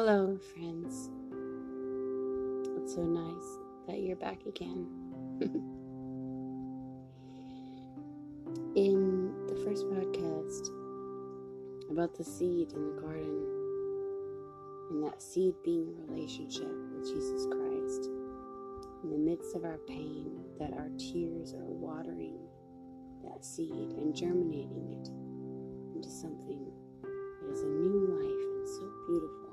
Hello, friends. It's so nice that you're back again. In the first podcast about the seed in the garden, and that seed being a relationship with Jesus Christ, in the midst of our pain, that our tears are watering that seed and germinating it into something that is a new life and so beautiful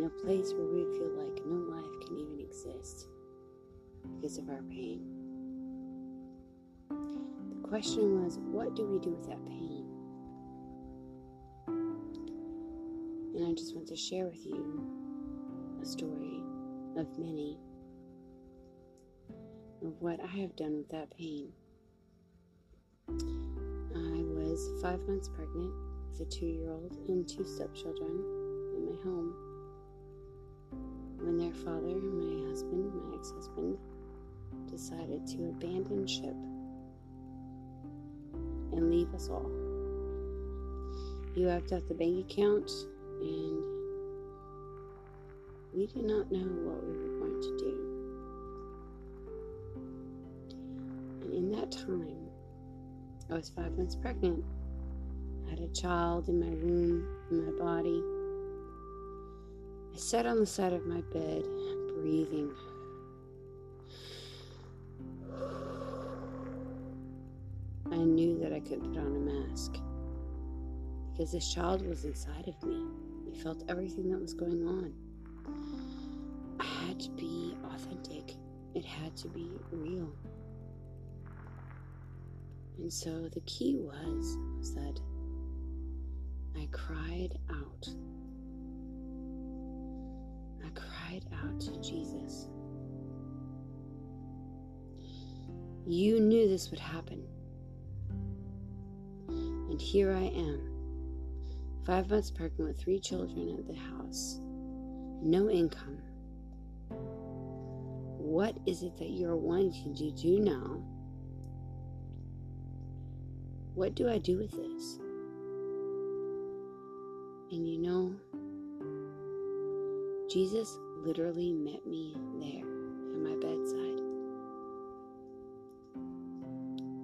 in a place where we feel like no life can even exist because of our pain. The question was, what do we do with that pain? And I just want to share with you a story of many of what I have done with that pain. I was five months pregnant with a two year old and two stepchildren in my home when their father, my husband, my ex husband, decided to abandon ship and leave us all. He wiped out the bank account, and we did not know what we were going to do. And in that time, I was five months pregnant. I had a child in my womb, in my body. Sat on the side of my bed, breathing. I knew that I couldn't put on a mask because this child was inside of me. He felt everything that was going on. I had to be authentic, it had to be real. And so the key was, was that I cried out cried out to Jesus. You knew this would happen. And here I am, five months pregnant with three children at the house, no income. What is it that you're wanting to do now? What do I do with this? And you know, Jesus literally met me there at my bedside.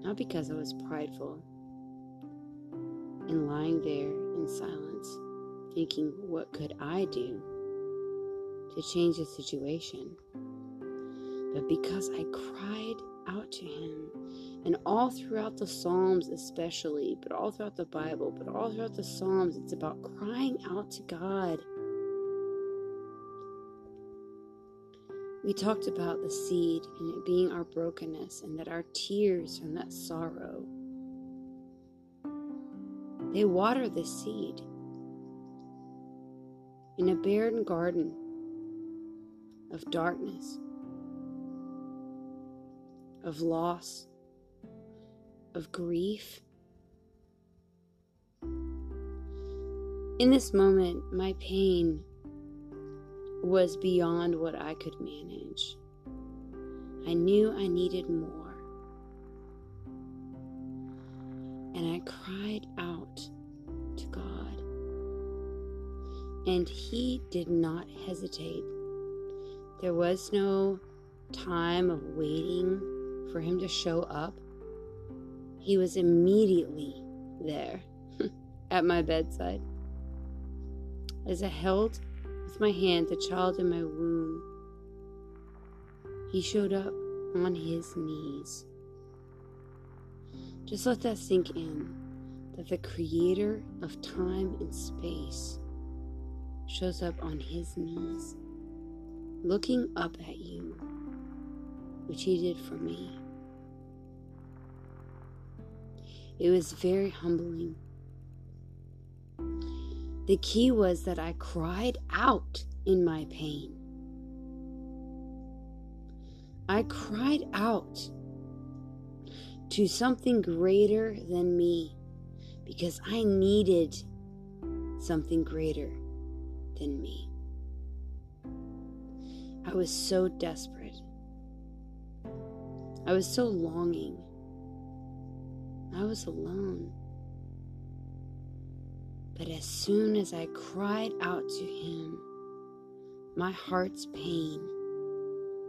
Not because I was prideful and lying there in silence, thinking, what could I do to change the situation? But because I cried out to him, and all throughout the Psalms, especially, but all throughout the Bible, but all throughout the Psalms, it's about crying out to God We talked about the seed and it being our brokenness and that our tears from that sorrow they water the seed in a barren garden of darkness, of loss, of grief. In this moment, my pain was beyond what I could manage. I knew I needed more. And I cried out to God. And He did not hesitate. There was no time of waiting for Him to show up. He was immediately there at my bedside. As I held with my hand the child in my womb. He showed up on his knees. Just let that sink in that the creator of time and space shows up on his knees, looking up at you, which he did for me. It was very humbling the key was that I cried out in my pain. I cried out to something greater than me because I needed something greater than me. I was so desperate. I was so longing. I was alone. But as soon as I cried out to him, my heart's pain,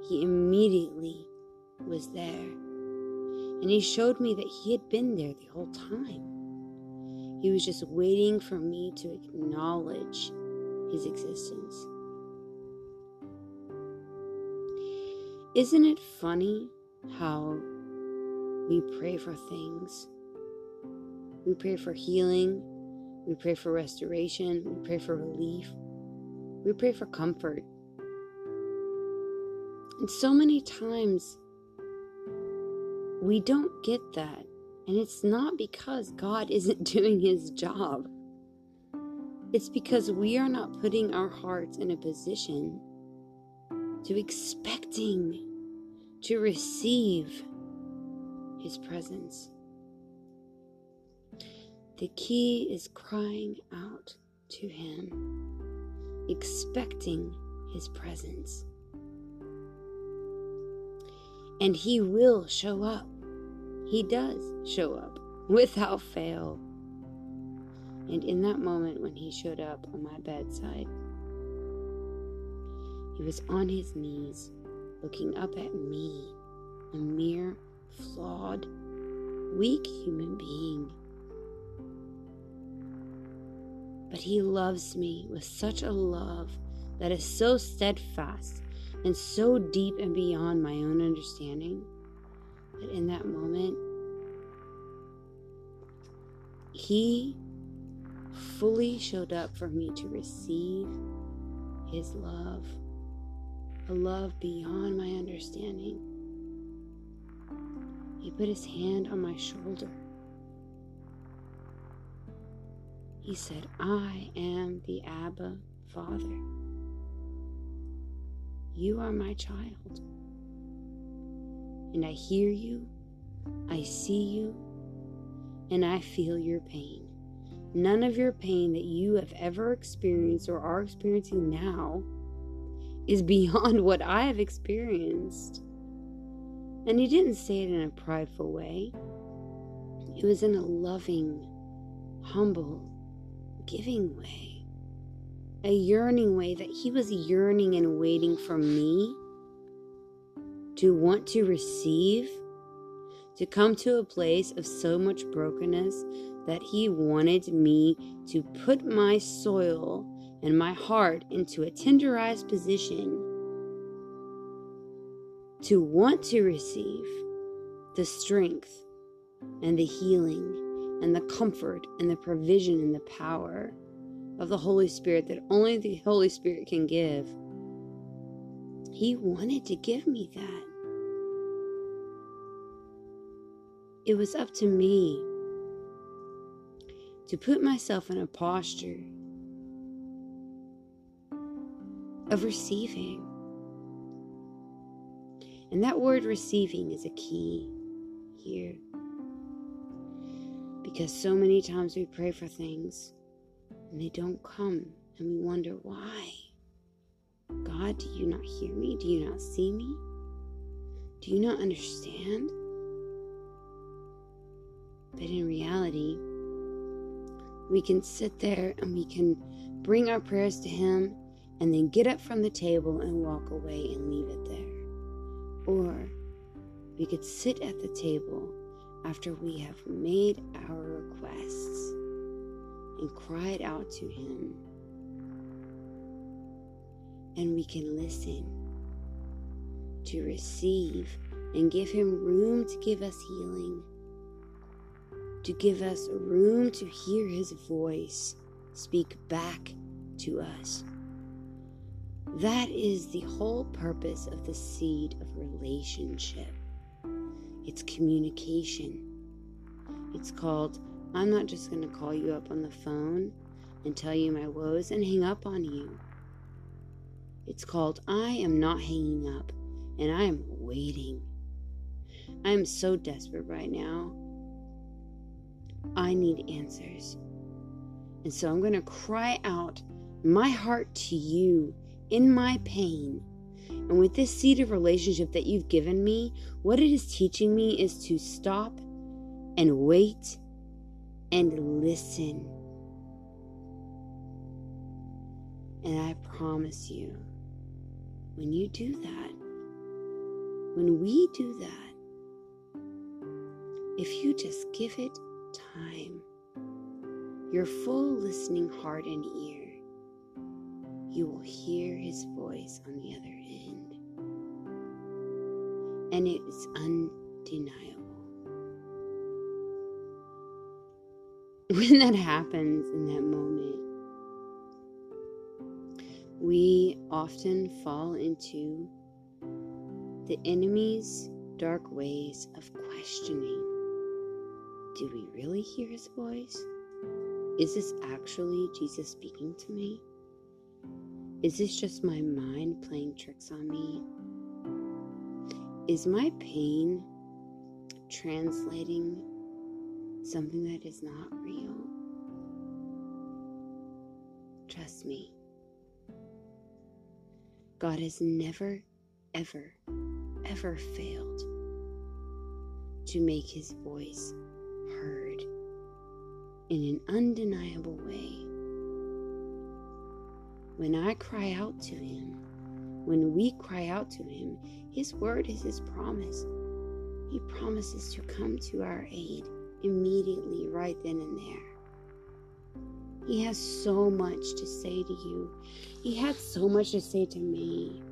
he immediately was there. And he showed me that he had been there the whole time. He was just waiting for me to acknowledge his existence. Isn't it funny how we pray for things? We pray for healing, we pray for restoration, we pray for relief, we pray for comfort. And so many times we don't get that. And it's not because God isn't doing his job. It's because we are not putting our hearts in a position to expecting to receive his presence. The key is crying out to him, expecting his presence. And he will show up. He does show up without fail. And in that moment when he showed up on my bedside, he was on his knees looking up at me, a mere flawed, weak human being. But he loves me with such a love that is so steadfast and so deep and beyond my own understanding that in that moment, he fully showed up for me to receive his love, a love beyond my understanding. He put his hand on my shoulder. He said, I am the Abba Father. You are my child. And I hear you, I see you, and I feel your pain. None of your pain that you have ever experienced or are experiencing now is beyond what I have experienced. And he didn't say it in a prideful way, it was in a loving, humble, giving way a yearning way that he was yearning and waiting for me to want to receive, to come to a place of so much brokenness that he wanted me to put my soil and my heart into a tenderized position to want to receive the strength and the healing and the comfort and the provision and the power of the Holy Spirit that only the Holy Spirit can give. He wanted to give me that. It was up to me to put myself in a posture of receiving. And that word receiving is a key here. Because so many times we pray for things and they don't come, and we wonder why. God, do you not hear me? Do you not see me? Do you not understand? But in reality, we can sit there and we can bring our prayers to Him and then get up from the table and walk away and leave it there. Or we could sit at the table after we have made our requests and cried out to Him. And we can listen to receive and give Him room to give us healing, to give us room to hear His voice speak back to us. That is the whole purpose of the seed of relationship. It's communication. It's called I'm not just going to call you up on the phone and tell you my woes and hang up on you. It's called I am not hanging up and I am waiting. I am so desperate right now. I need answers. And so I'm going to cry out my heart to you in my pain. And with this seed of relationship that you've given me, what it is teaching me is to stop and wait and listen. And I promise you, when you do that, when we do that, if you just give it time, your full listening heart and ear, you will hear his voice on the other end. And it is undeniable. When that happens in that moment, we often fall into the enemy's dark ways of questioning. Do we really hear his voice? Is this actually Jesus speaking to me? Is this just my mind playing tricks on me? Is my pain translating something that is not real? Trust me. God has never, ever, ever failed to make his voice heard in an undeniable way. When I cry out to him, when we cry out to him, his word is his promise. He promises to come to our aid immediately, right then and there. He has so much to say to you. He had so much to say to me.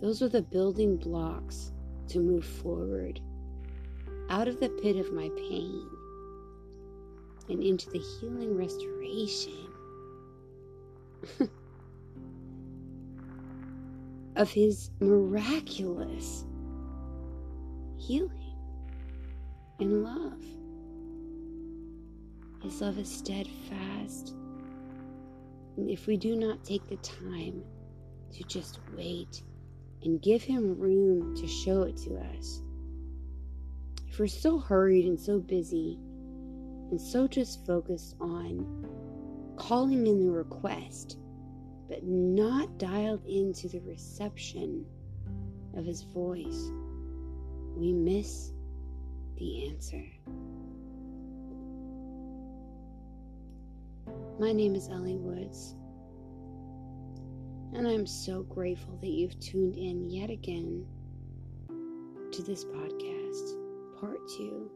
Those are the building blocks to move forward out of the pit of my pain and into the healing restoration of His miraculous healing and love. His love is steadfast. And if we do not take the time to just wait and give Him room to show it to us, if we're so hurried and so busy and so just focused on calling in the request, but not dialed into the reception of His voice, we miss the answer. My name is Ellie Woods, and I'm so grateful that you've tuned in yet again to this podcast, part two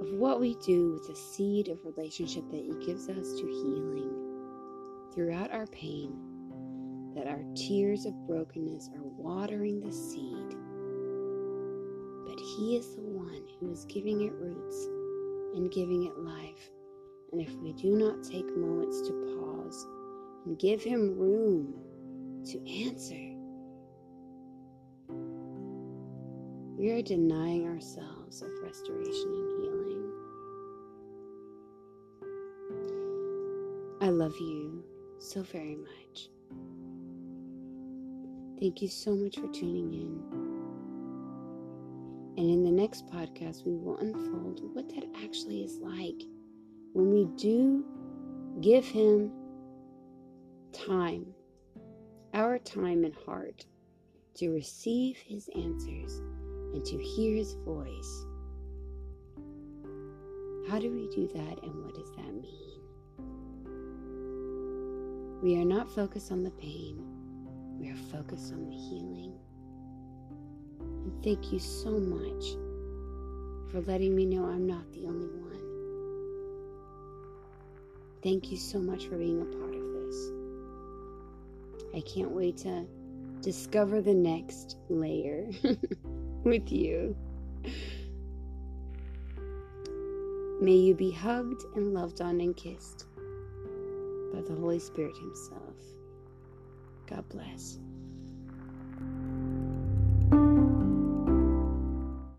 of what we do with the seed of relationship that He gives us to healing throughout our pain, that our tears of brokenness are watering the seed. But He is the one who is giving it roots and giving it life. And if we do not take moments to pause and give Him room to answer, we are denying ourselves of restoration and healing. I love you so very much. Thank you so much for tuning in. And in the next podcast, we will unfold what that actually is like when we do give Him time, our time and heart, to receive His answers and to hear His voice. How do we do that, and what does that mean? We are not focused on the pain, we are focused on the healing. And thank you so much for letting me know I'm not the only one. Thank you so much for being a part of this. I can't wait to discover the next layer with you. May you be hugged and loved on and kissed by the Holy Spirit Himself. God bless.